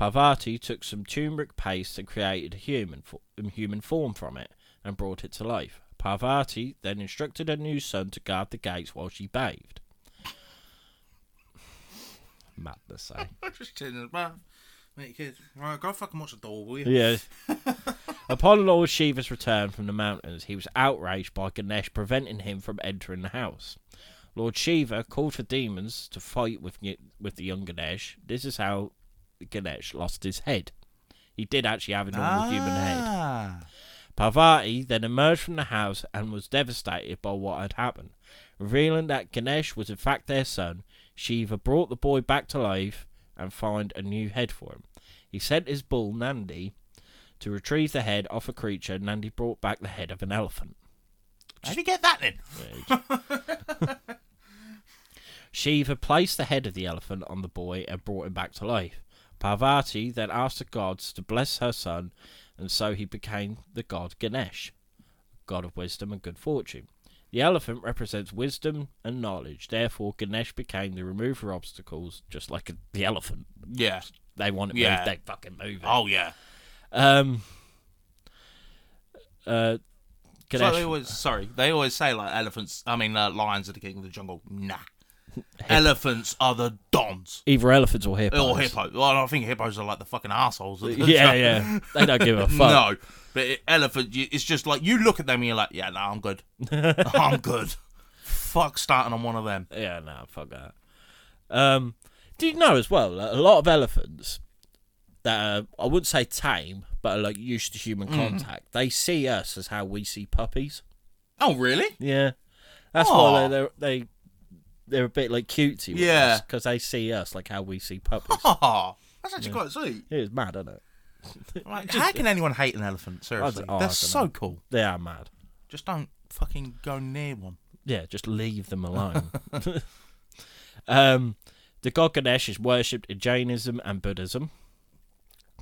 Parvati took some turmeric paste and created a human, fo- human form from it and brought it to life. Parvati then instructed her new son to guard the gates while she bathed. Madness, eh? I'm just chilling in the bath. Mate, kids, right, go fucking watch the door, will you? Yeah. *laughs* Upon Lord Shiva's return from the mountains, he was outraged by Ganesh preventing him from entering the house. Lord Shiva called for demons to fight with with the young Ganesh. This is how Ganesh lost his head. He did actually have a normal human head. Ah. Parvati then emerged from the house and was devastated by what had happened. Revealing that Ganesh was in fact their son, Shiva brought the boy back to life and found a new head for him. He sent his bull, Nandi, to retrieve the head off a creature. Nandi brought back the head of an elephant. How do you get that then? *laughs* Shiva placed the head of the elephant on the boy and brought him back to life. Parvati then asked the gods to bless her son, and so he became the god Ganesh, god of wisdom and good fortune. The elephant represents wisdom and knowledge, therefore, Ganesh became the remover of obstacles, just like a, the elephant. Yeah. They want it Yeah. moved, they fucking move it. Oh yeah. Um, uh, So Ganesh, they always sorry. They always say like elephants. I mean, uh, lions are the king of the jungle. Nah. Elephants are the dons. either elephants or hippos. Or hippos. Well, I think hippos are like the fucking assholes. Yeah, yeah. They don't give a *laughs* fuck. No, but it, elephant. It's just like you look at them and you're like, yeah, no, I'm good. *laughs* I'm good. Fuck starting on one of them. Yeah, no, fuck that. Um, did you know as well that a lot of elephants that are, I wouldn't say tame, but are like used to human Mm. contact, they see us as how we see puppies. Oh, really? Yeah, that's Aw. why they're they they're a bit like cutesy. Yeah. because they see us like how we see puppies. *laughs* Oh, that's actually quite sweet. it is mad, isn't it? *laughs* Like, how can anyone hate an elephant? Seriously, oh, they're so know. cool. They are mad. Just don't fucking go near one. Yeah, just leave them alone. *laughs* um, the god Ganesh is worshipped in Jainism and Buddhism.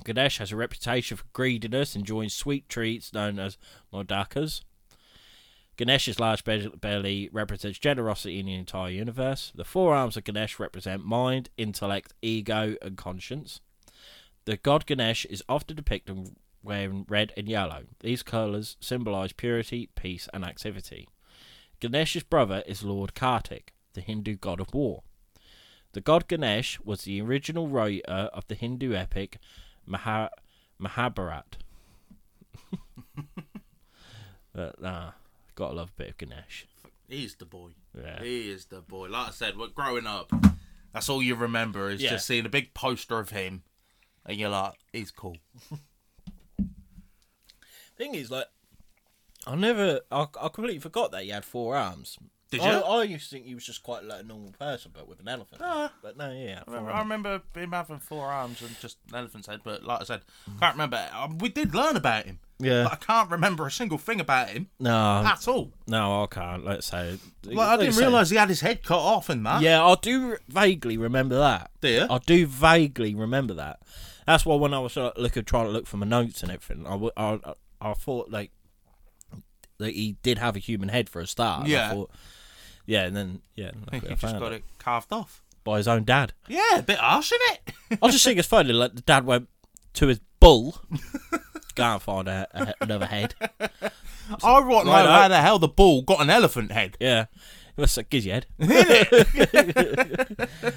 Ganesh has a reputation for greediness, enjoying sweet treats known as modakas. Ganesh's large belly represents generosity in the entire universe. The four arms of Ganesh represent mind, intellect, ego, and conscience. The god Ganesh is often depicted wearing red and yellow. These colours symbolise purity, peace, and activity. Ganesh's brother is Lord Kartik, the Hindu god of war. The god Ganesh was the original writer of the Hindu epic Maha- Mahabharat. *laughs* nah, gotta love a bit of Ganesh. He's the boy. Yeah. He is the boy. Like I said, we're growing up. That's all you remember is Yeah. just seeing a big poster of him, and you're like, he's cool. *laughs* Thing is, like, I never, I, I completely forgot that he had four arms. Did I, you? I used to think he was just quite like a normal person, but with an elephant. Ah. but no, yeah, I remember, I remember him having four arms and just an elephant's head, but like I said, can't remember. Um, we did learn about him, yeah. but I can't remember a single thing about him No, at all. no, I can't. Let's say. Like, I didn't realise he had his head cut off and that. Yeah, I do vaguely remember that. Do you? I do vaguely remember that. That's why when I was uh, looking, trying to look for my notes and everything, I, w- I, I, I thought like that he did have a human head for a start. and I Yeah. thought, yeah, and then yeah, I think he just got it it carved off. by his own dad. Yeah, a bit harsh, isn't it? I just think it's funny. Like the dad went to his bull, *laughs* go and find a, a, another head. *laughs* I want to know how the hell the bull got an elephant head. Yeah, let's uh, gives you head. *laughs*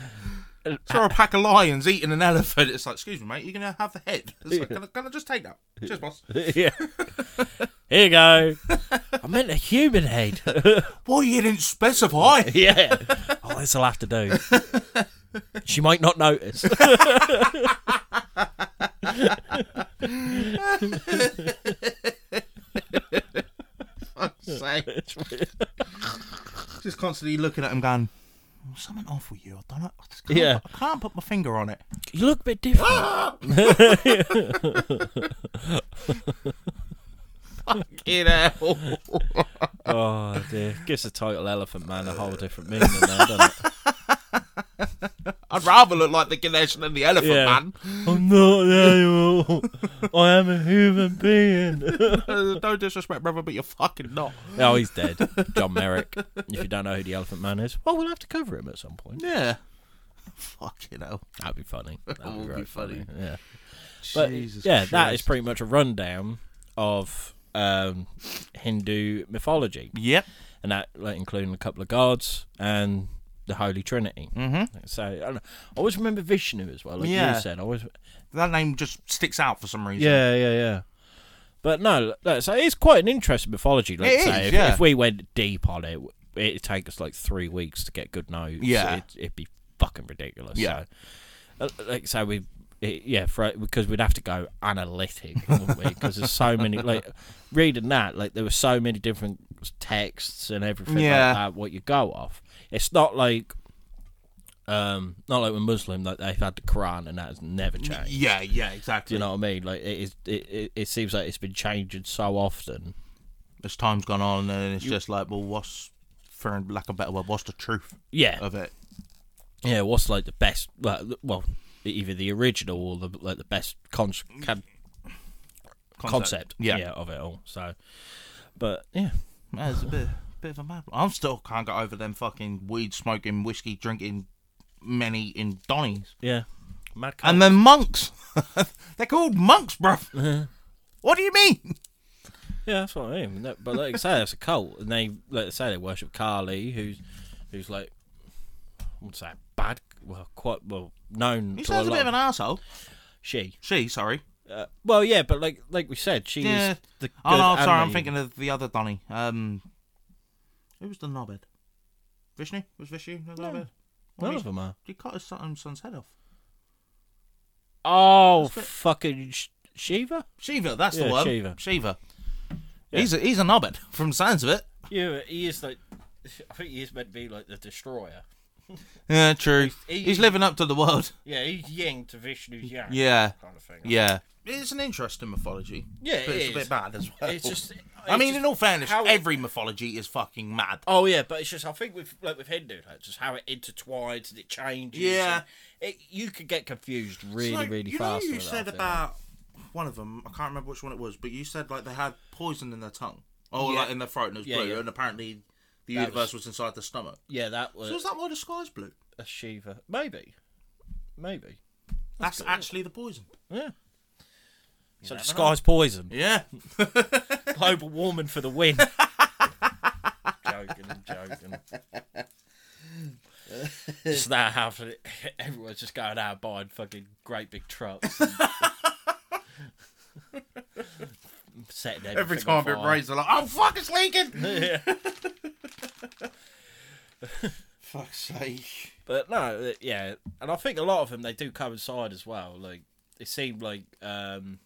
Saw a pack of lions eating an elephant. It's like, excuse me, mate, you're gonna have the head. It's like, *laughs* can, I, can I just take that? Cheers, boss. *laughs* yeah. *laughs* Here you go. I meant a human head. Why you didn't specify? yeah. Oh, this will have to do. She might not notice. Say. Just constantly looking at him, going, "There's something off with you. I don't know. I, just can't, Yeah. I can't put my finger on it. you look a bit different. You know. *laughs* oh dear. Gives the title Elephant Man a whole different meaning now, doesn't it? I'd rather look like the Ganesh than the elephant Yeah. man. I'm not an animal. I am a human being. *laughs* Don't disrespect, brother, but you're fucking not. oh, he's dead. John Merrick. If you don't know who the Elephant Man is, well, we'll have to cover him at some point. Yeah. Fucking hell. That'd be funny. That'd would be very funny. Yeah. But Jesus yeah, that is pretty much a rundown of um, Hindu mythology, Yep. and that like, including a couple of gods and the Holy Trinity. Mm-hmm. So I, don't know, I always remember Vishnu as well, like Yeah. you said. I always, That name just sticks out for some reason. yeah, yeah, yeah. But no, so it's quite an interesting mythology. Let's It say is, if, yeah. if we went deep on it, it'd take us like three weeks to get good notes. Yeah. it'd, it'd be fucking ridiculous. Yeah. So, uh, like so we it, yeah, for, because we'd have to go analytic, wouldn't we? Because there's so many. Like reading that, like there were so many different texts and everything Yeah. like that. What you go off, it's not like. Um, not like with Muslim, like they've had the Quran and that has never changed. Yeah, yeah, Do exactly. you know what I mean? Like it is, it, it, it seems like it's been changing so often. as time's gone on, and it's You- just like, well, what's for lack of a better word, what's the truth Yeah, of it? yeah. What's like the best? Well, well, either the original or the like the best con- con- concept, Yeah. of it all. So, but yeah, it's a bit, bit of a mad. I'm still can't get over them fucking weed smoking, whiskey drinking, many in Donnies, yeah, mad. and then monks. *laughs* They're called monks, bruv. what do you mean? yeah, that's what I mean. But like I say, it's a cult, and they like I say they worship Kali, who's who's like what's that bad? Well, quite well known He to a sounds a bit of an asshole. she. She, sorry. Uh, well, yeah, but like like we said, she's Yeah. the. Oh no, sorry, I'm thinking of the other Donny. Um, who was the knobhead? Vishnu was Vishnu the No. knobhead? None He- of them are. He cut his son, son's head off. Oh, That's fucking Sh- Shiva. Shiva, that's Yeah, the one. Shiva. Shiva. Yeah. He's a he's a knobhead *laughs* from the sounds of it. Yeah, he is like. *laughs* I think he is meant to be like the destroyer. *laughs* Yeah, true. He- He's living up to the word. Yeah, he's yin to Vishnu's yang. Yeah, kind of thing. yeah. It's an interesting mythology. Yeah, but it it's is. a bit bad as well. It's just. I mean, just- in all fairness, every mythology is fucking mad. Oh yeah, but it's just I think with like with Hindu, like just how it intertwines and it changes. Yeah. it, you could get confused really, like, really you fast. Know you said about one of them. I can't remember which one it was, but you said like they had poison in their tongue, oh, Yeah. like in their throat, and it was Yeah, blue, yeah. and apparently the That universe was... inside the stomach. yeah, that was So is that why the sky's blue? a Shiva. Maybe, maybe. That's, good. actually the poison. Yeah. So the sky's poison. *laughs* Yeah. *laughs* Global warming for the win. joking, joking. Just that happening. Everyone's just going out buying fucking great big trucks. and- *laughs* Setting Every everything time it fire. rains, they're like, "Oh fuck, it's leaking!" yeah. Fuck's sake. But no, yeah, and I think a lot of them they do coincide as well. Like it seemed like um,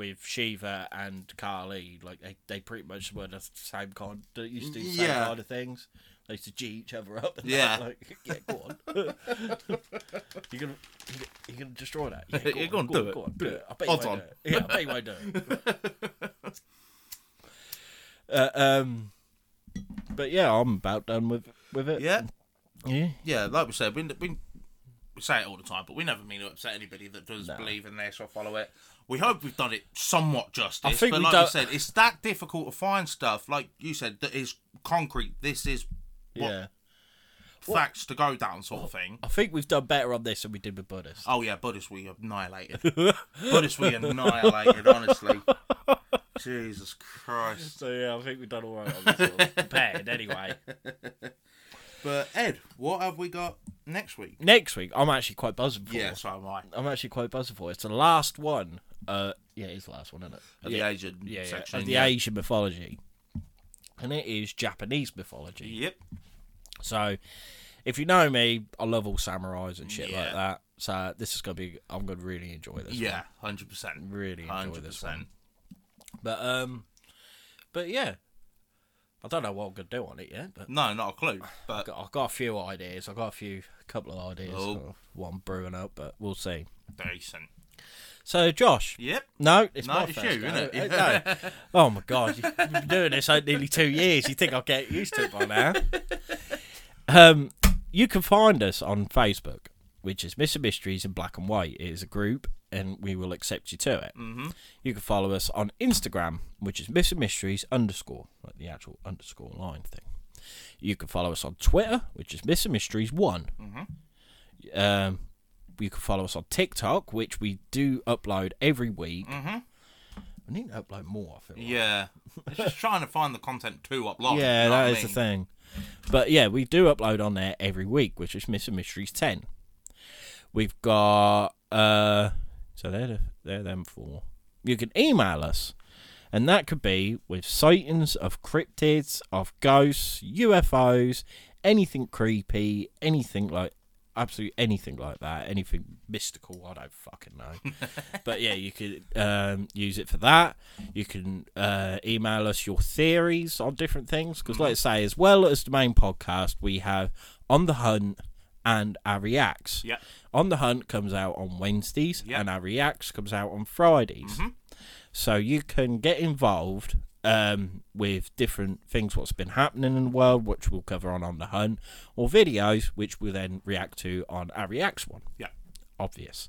with Shiva and Kali, like they, they pretty much were the same kind. They used to do the same Yeah. kind of things. They used to g each other up. And Yeah. that, *laughs* like, yeah, go on. *laughs* you gonna you gonna destroy that? *laughs* Yeah, You're on, gonna do on, it. Go on, Do do it. I bet you Odds won't on. do it. Yeah, I bet you won't do it. uh, um, but yeah, I'm about done with with it. Yeah, yeah. yeah. Like we said, we, we we say it all the time, but we never mean to upset anybody that does believe in this or follow it. We hope we've done it somewhat justice. I think but like don't- we said, it's that difficult to find stuff. Like you said, that is concrete. This is what Yeah. facts to go down, sort of thing. I think we've done better on this than we did with Buddhist. Oh yeah, Buddhist we annihilated. *laughs* Buddhist we annihilated. Honestly, *laughs* Jesus Christ. So yeah, I think we've done all right on this one. Compared anyway. *laughs* But Ed, what have we got next week? Next week, I'm actually quite buzzing for. Yeah, so am I. I'm actually quite buzzing for. It. It's the last one. Uh, yeah, it's the last one, isn't it? Of yeah, the Asian yeah, yeah, of the yeah. Asian mythology, and it is Japanese mythology. Yep. So, if you know me, I love all samurais and shit like that. So this is gonna be. I'm gonna really enjoy this. Yeah, hundred percent. really enjoy Hundred this one. But um, but yeah, I don't know what I'm gonna do on it yet, but. No, not a clue. But I've got, I've got a few ideas. I've got a few, a couple of ideas. Oh. I'm brewing up, but we'll see. decent. So, Josh, Yep. no, it's No, my it's first you, isn't it? Uh, *laughs* no. Oh my god, you've been doing this like nearly two years. You think I'll get used to it by now? Um, you can find us on Facebook, which is Mr. Mysteries in Black and White. It is a group, and we will accept you to it. Mm-hmm. You can follow us on Instagram, which is Mr. Mysteries underscore, like the actual underscore line thing. You can follow us on Twitter, which is Mr. Mysteries One. Mhm. Um, you can follow us on TikTok, which we do upload every week. Mm-hmm. We need to upload more. I feel. like. Yeah. it's just trying to find the content to upload. yeah, you know that is I the thing. But yeah, we do upload on there every week, which is Mr. Mysteries Ten. We've got uh, so they're the, they're them four. You can email us, and that could be with sightings of cryptids, of ghosts, UFOs, anything creepy, anything like absolutely anything like that, anything mystical, I don't fucking know. *laughs* but yeah, you could um, use it for that. You can uh, email us your theories on different things because, Mm-hmm. let's say, as well as the main podcast, we have on the hunt and our reacts. Yeah. On the hunt comes out on Wednesdays, Yeah. and our reacts comes out on Fridays. Mhm. So you can get involved um, with different things, what's been happening in the world, which we'll cover on on the hunt, or videos, which we'll then react to on our reacts one. Yeah. obvious.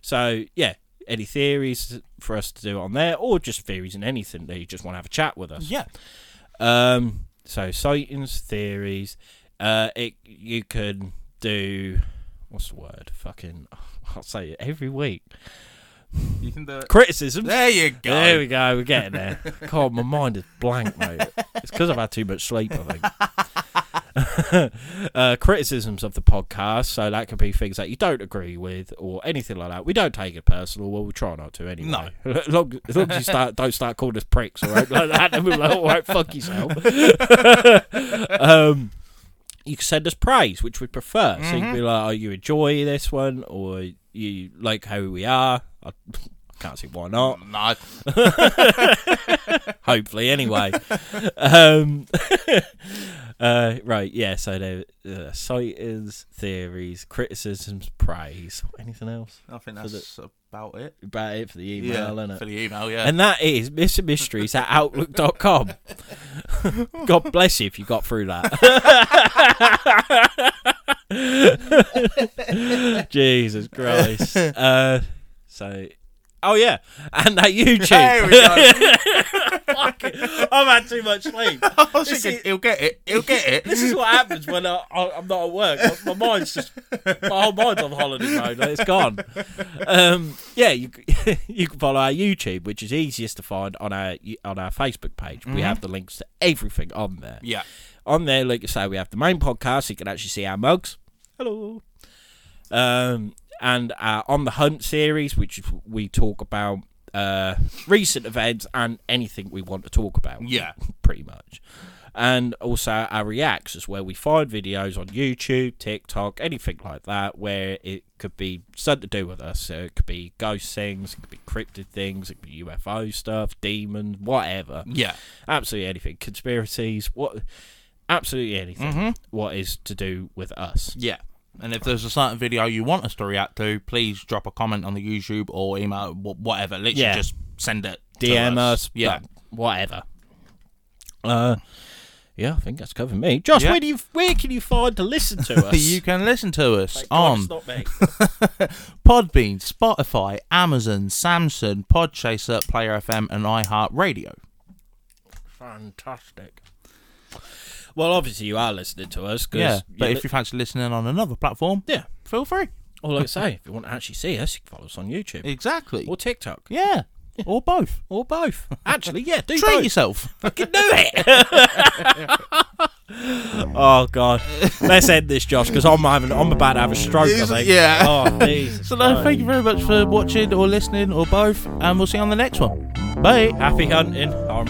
So yeah, any theories for us to do on there, or just theories and anything that you just want to have a chat with us. Yeah. Um. So sightings, theories. Uh, it you can do. What's the word? Fucking. *laughs* I'll say it every week. You can do it. Criticism. There you go. There we go. We're getting there. *laughs* God, my mind is blank, mate. It's because I've had too much sleep, I think. *laughs* uh, criticisms of the podcast, so that could be things that you don't agree with or anything like that. We don't take it personal. Well, we try not to anyway. No. as, long, as long as you start, don't start calling us pricks or anything like that, then we're like, all right, fuck yourself. um, you can send us praise, which we prefer. So you can be like, oh, you enjoy this one, or you like how we are. I, I *laughs* can't see why not. No. *laughs* Hopefully, anyway. *laughs* um, uh, right, yeah. So the uh, sightings, theories, criticisms, praise. Anything else I think For the- that's about it. about it for the email, yeah. innit? For the email, yeah. And that is Mr. Mysteries at Outlook.com. *laughs* God bless you if you got through that. *laughs* *laughs* Jesus Christ. Uh, so, oh yeah, and that YouTube. there we go. *laughs* Fuck it. I've had too much sleep. *laughs* I was This thinking, is- he'll get it. He'll get it. This is what happens when I, I, I'm not at work. My, my mind's just my whole mind's on holiday mode. Like, it's gone. Um, yeah, you *laughs* you can follow our YouTube, which is easiest to find on our on our Facebook page. We have the links to everything on there. yeah. On there, like I say, we have the main podcast. So you can actually see our mugs. Hello. Um, and our on the hunt series, which we talk about uh, recent events and anything we want to talk about Yeah. *laughs* pretty much. And also our reacts is where we find videos on YouTube, TikTok, anything like that, where it could be something to do with us. So it could be ghost things, it could be cryptid things, it could be UFO stuff, demons, whatever. Yeah. Absolutely anything. Conspiracies, what absolutely anything Mm-hmm. what is to do with us. Yeah. And if there's a certain video you want us to react to, please drop a comment on the YouTube or email, wh- whatever. Literally Yeah. just send it. to DM us, Yeah. whatever. Uh yeah, I think that's covered me. Josh, Yeah. where do you where can you find to listen to *laughs* us? you can listen to us Thank God on it's not me. *laughs* Podbean, Spotify, Amazon, Samsung, Podchaser, Player FM, and iHeartRadio. Fantastic. Well, obviously you are listening to us. Cause Yeah, but you if you fancy listening on another platform, yeah, feel free. or like I *laughs* say, if you want to actually see us, you can follow us on YouTube Exactly. or TikTok Yeah, or both. or both. *laughs* Actually, yeah, do Treat both. yourself. Fucking do it. *laughs* oh God, let's end this, Josh, because I'm having, I'm about to have a stroke. I think. Yeah. Oh, Jesus. So, no, thank you very much for watching or listening or both, and we'll see you on the next one. Bye. Happy hunting. Um,